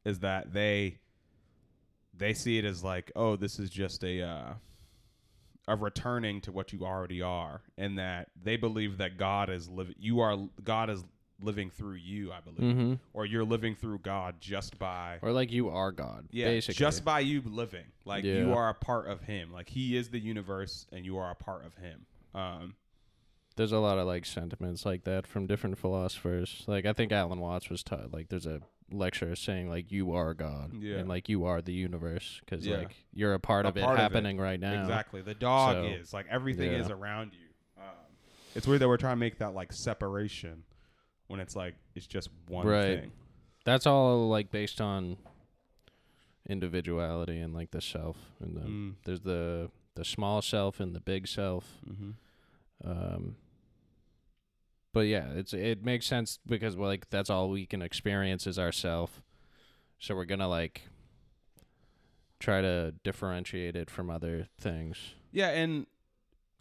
is that they they see it as like oh this is just a uh, a returning to what you already are and that they believe that god is living you are god is living through you i believe Mm-hmm. or you're living through god just by Or like you are God. yeah Basically. just by you living like you are a part of him like he is the universe and you are a part of him um there's a lot of like sentiments like that from different philosophers. Like I think Alan Watts was taught like there's a lecture saying like you are God Yeah. and like you are the universe because Yeah. like you're a part A of it part of it. happening right now. Exactly. The dog So, is like everything yeah. is around you. Um, it's weird that we're trying to make that like separation when it's like it's just one Right. thing. That's all like based on individuality and like the self and the Mm. there's the the small self and the big self. Mm-hmm. Um, but yeah, it's it makes sense because well, like that's all we can experience is ourself. So we're gonna like try to differentiate it from other things Yeah, and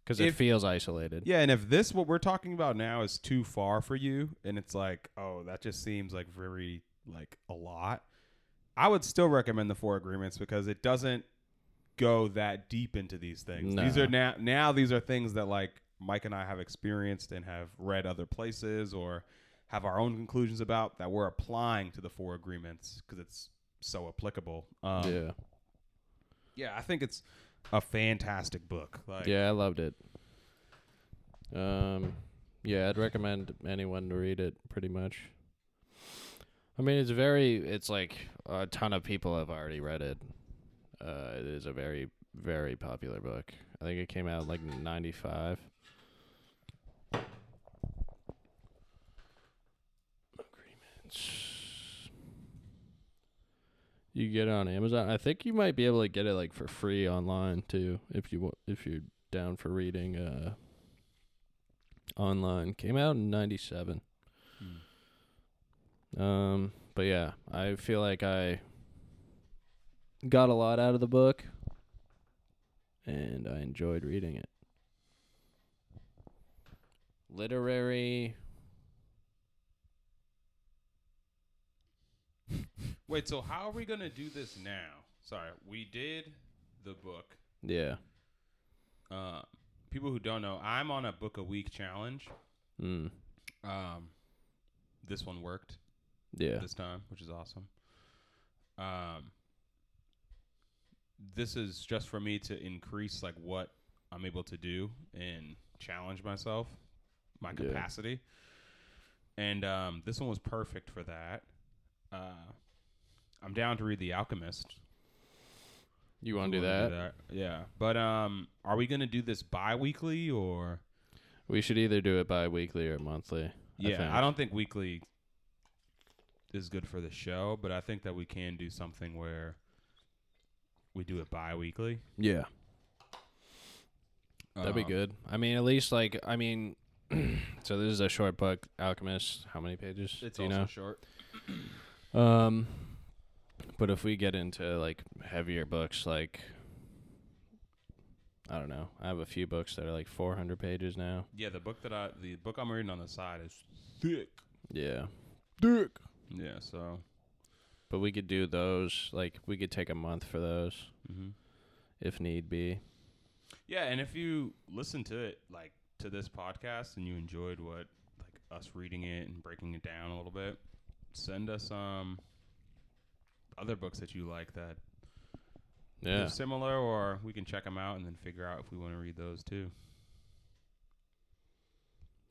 because it If- feels isolated. yeah, and if this what we're talking about now is too far for you, and it's like, oh, that just seems like very like a lot. I would still recommend the Four Agreements because it doesn't go that deep into these things. These No. are now now these are things that like Mike and I have experienced and have read other places or have our own conclusions about that we're applying to the Four Agreements because it's so applicable. Um, yeah, yeah, I think it's a fantastic book. Like, yeah, I loved it. Um, yeah, I'd recommend anyone to read it. Pretty much. I mean, it's very. It's like a ton of people have already read it. Uh, it is a very, very popular book. I think it came out like '95. Agreements. You get it on Amazon. I think you might be able to get it like for free online too, if you if you're down for reading. Uh, online came out in '97. Um, but yeah, I feel like I got a lot out of the book and I enjoyed reading it. Literary Wait, so how are we gonna do this now? Sorry, we did the book. yeah. Uh, people who don't know, I'm on a book a week challenge. Mm. Um, this one worked Yeah. this time, which is awesome. Um, this is just for me to increase like what I'm able to do and challenge myself, my Yeah. capacity. And um, this one was perfect for that. Uh, I'm down to read The Alchemist. You want to do that? Yeah. But um, are we gonna do this bi-weekly or? We should either do it bi-weekly or monthly. Yeah, think. I, don't think weekly is good for the show, but I think that we can do something where we do it bi-weekly. Yeah. That'd be Um, good. I mean, at least like I mean, <clears throat> so this is a short book, Alchemist. How many pages? It's do you also know? short. <clears throat> Um, but if we get into like heavier books, like I don't know, I have a few books that are like 400 pages now. Yeah, the book that I the book I'm reading on the side is thick. Yeah, dick. Yeah, so But we could do those. Like we could take a month for those mm-hmm. if need be. Yeah, and if you listen to it like to this podcast and you enjoyed what like us reading it and breaking it down a little bit, send us um other books that you like that Yeah. are similar, or we can check them out and then figure out if we want to read those too.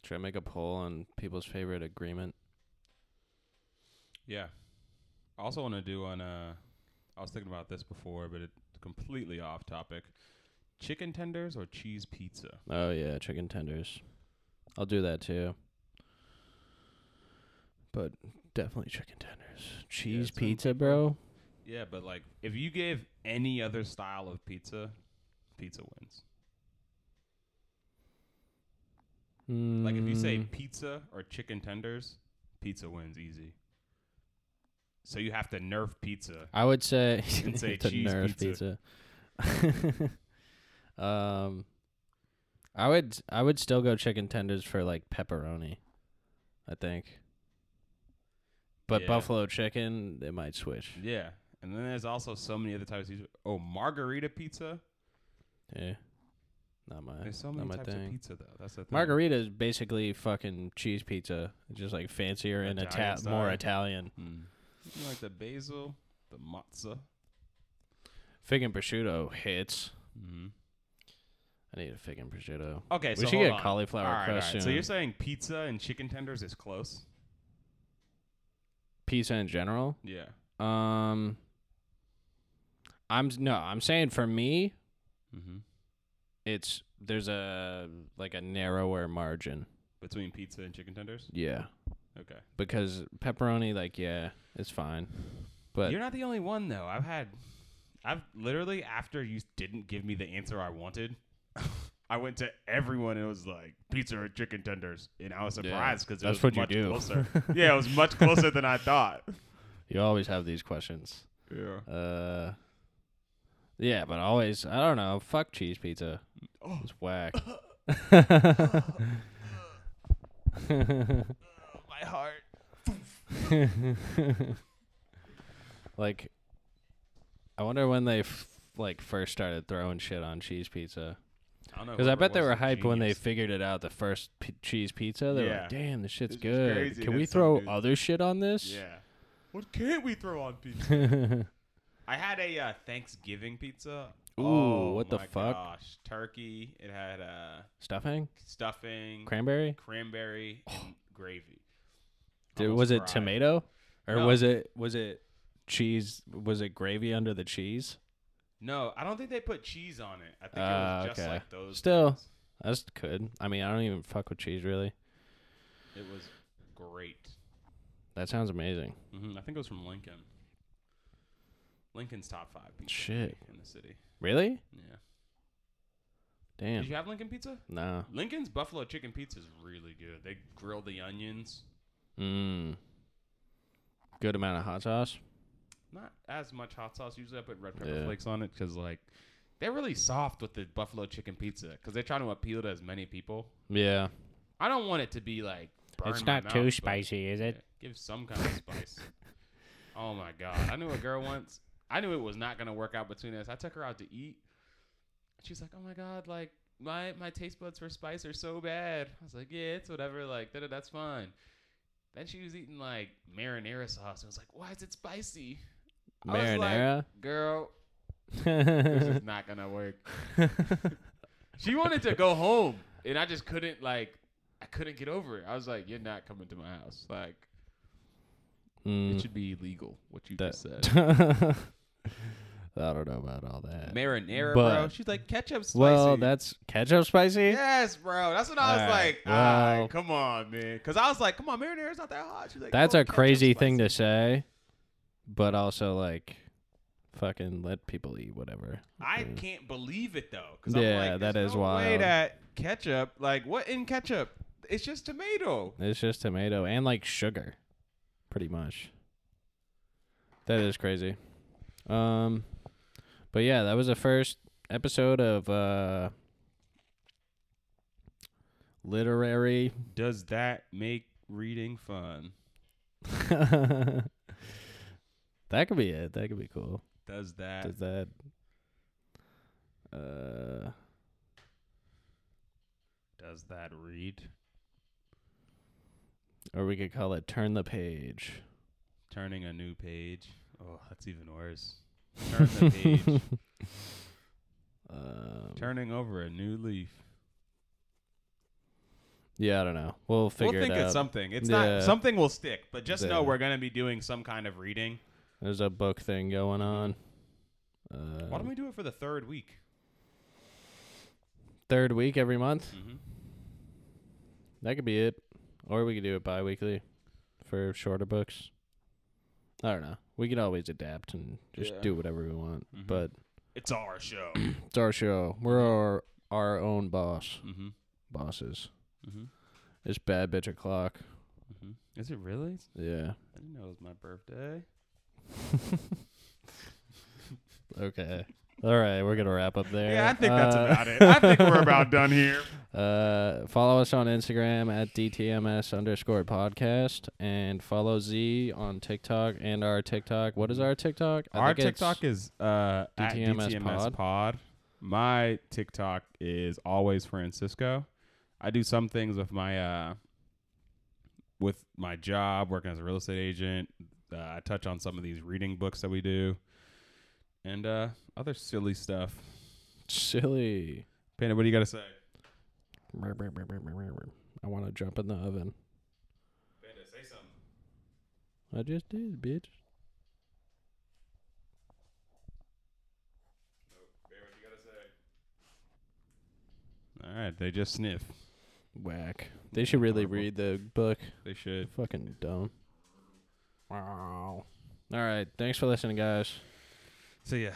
Should I make a poll on people's favorite agreement? Yeah. I also want to do on uh I was thinking about this before, but it's completely off topic. Chicken tenders or cheese pizza? Oh yeah, chicken tenders. I'll do that too. But definitely chicken tenders. Cheese some pizza, bro. Yeah, but like if you gave any other style of pizza, pizza wins. Like if you say Mm, pizza or chicken tenders, pizza wins easy. So you have to nerf pizza. I would say <laughs> say to cheese Nerf pizza. pizza. <laughs> um, I would I would still go chicken tenders for like pepperoni. I think. But Yeah. buffalo chicken, they might switch. Yeah. And then there's also so many other types of pizza. Oh, margarita pizza. Yeah, not my There's so many types thing. of pizza though. That's the thing. Margarita is basically fucking cheese pizza, It's just like fancier and Italian Ita- more. Italian. Mm. You like the basil, the matzo. Fig and prosciutto hits. Mm-hmm. I need a fig and prosciutto. Okay, We so should get on. cauliflower All right, all crust right. So you're saying pizza and chicken tenders is close? Pizza in general. Yeah. Um, I'm no, I'm saying for me, Mm-hmm. it's there's a like a narrower margin. Between pizza and chicken tenders. Yeah, Okay. because pepperoni, like, yeah, it's fine, but You're not the only one though. I've had, I've literally after you didn't give me the answer I wanted, <laughs> I went to everyone and it was like pizza or chicken tenders, and I was surprised because that's it was what you much do. closer. <laughs> yeah, it was much closer than I thought. <laughs> you always have these questions. Yeah. Uh, yeah, but always, I don't know. Fuck cheese pizza. Oh. It's whack. My heart. <laughs> like, I wonder when they f- like first started throwing shit on cheese pizza. I don't know. Because I whoever bet they was were the hyped when they genius. figured it out. The first p- cheese pizza, they were Yeah. like, "Damn, this shit's This is good. crazy, Can we some throw dude- other shit on this?" Yeah. What can't we throw on pizza? <laughs> I had a uh, Thanksgiving pizza. Ooh, oh, what the my fuck? Gosh, turkey. It had uh, Stuffing, stuffing, cranberry. cranberry, and gravy. Almost was it tomato, or No. was it was it cheese? Was it gravy under the cheese? No, I don't think they put cheese on it. I think it Ah, was just okay. like those. Still. things. That's good. I mean, I don't even fuck with cheese really. it was great. That sounds amazing. hmm I think it was from Lincoln. Lincoln's top five pizza Shit. in the city. Really? Yeah. Damn. Did you have Lincoln pizza? No. Lincoln's buffalo chicken pizza is really good. They grill the onions. Mmm. Good amount of hot sauce. Not as much hot sauce. Usually I put red pepper Yeah. flakes on it because like they're really soft with the buffalo chicken pizza because they're trying to appeal to as many people. Yeah. I don't want it to be like. it's not mouth, too spicy, is it? yeah, give some kind of spice. <laughs> oh my god! I knew a girl once. I knew it was not gonna work out between us. I took her out to eat. She's like, "Oh my god, like my my taste buds for spice are so bad." I was like, "Yeah, it's whatever. Like, that's fine." Then she was eating like marinara sauce. and I was like, "Why is it spicy?" I was like, Marinara. Girl, this is <laughs> not gonna work. <laughs> She wanted to go home, and I just couldn't like. I couldn't get over it. I was like, "You're not coming to my house. Like, Mm, it should be illegal." What you that- just said. <laughs> I don't know about all that. Marinara, But- bro. She's like ketchup spicy. Well, that's ketchup spicy. yes, bro. That's what I was like. well- ah, come on, man. Because I was like, come on, marinara's not that hot. She's like, That's "Oh, a crazy thing to say, but also like fucking let people eat whatever. I Yeah. can't believe it though. 'cause Yeah, I'm like, that there's is no Way wild. that ketchup, like what in ketchup? It's just tomato. It's just tomato and like sugar, pretty much. That is crazy. Um, but yeah, that was the first episode of uh literary. Does that make reading fun? <laughs> that could be it. That could be cool. Does that? Does that? Uh, Does that read? or we could call it "Turn the Page." Turning a new page. Oh, that's even worse. Turn the page. <laughs> Um, Turning over a new leaf. yeah, I don't know. We'll figure we'll think it out. it's something. It's Yeah. not something will stick, but just know Yeah. we're gonna be doing some kind of reading. There's a book thing going on. Uh, Why don't we do it for the third week? third week every month? Mm-hmm. That could be it. Or we could do it bi-weekly for shorter books. I don't know. We can always adapt and just Yeah. do whatever we want. Mhm. But It's our show. <clears throat> it's our show. We're our our own boss. mm-hmm. Bosses. Mm-hmm. It's bad bitch o'clock. Mm-hmm. Is it really? Yeah. I didn't know it was my birthday. <laughs> Okay. All right, we're gonna wrap up there. Yeah, I think that's Uh, about it. I think we're about <laughs> done here. Uh, follow us on Instagram at DTMS underscore podcast and follow Z on TikTok and our TikTok. What is our TikTok? I Our TikTok is uh, at DTMS DTMS pod. pod. My TikTok is always Francisco. I do some things with my uh, with my job, working as a real estate agent. Uh, I touch on some of these reading books that we do, and uh, other silly stuff. silly. Panda, what do you got to say? I want to jump in the oven. Panda, say something. I just did, bitch. Bear, what you got to say? All right, they just sniff. Whack. They should really read the book. They should. Fucking dumb. Wow. All right. Thanks for listening, guys. So yeah.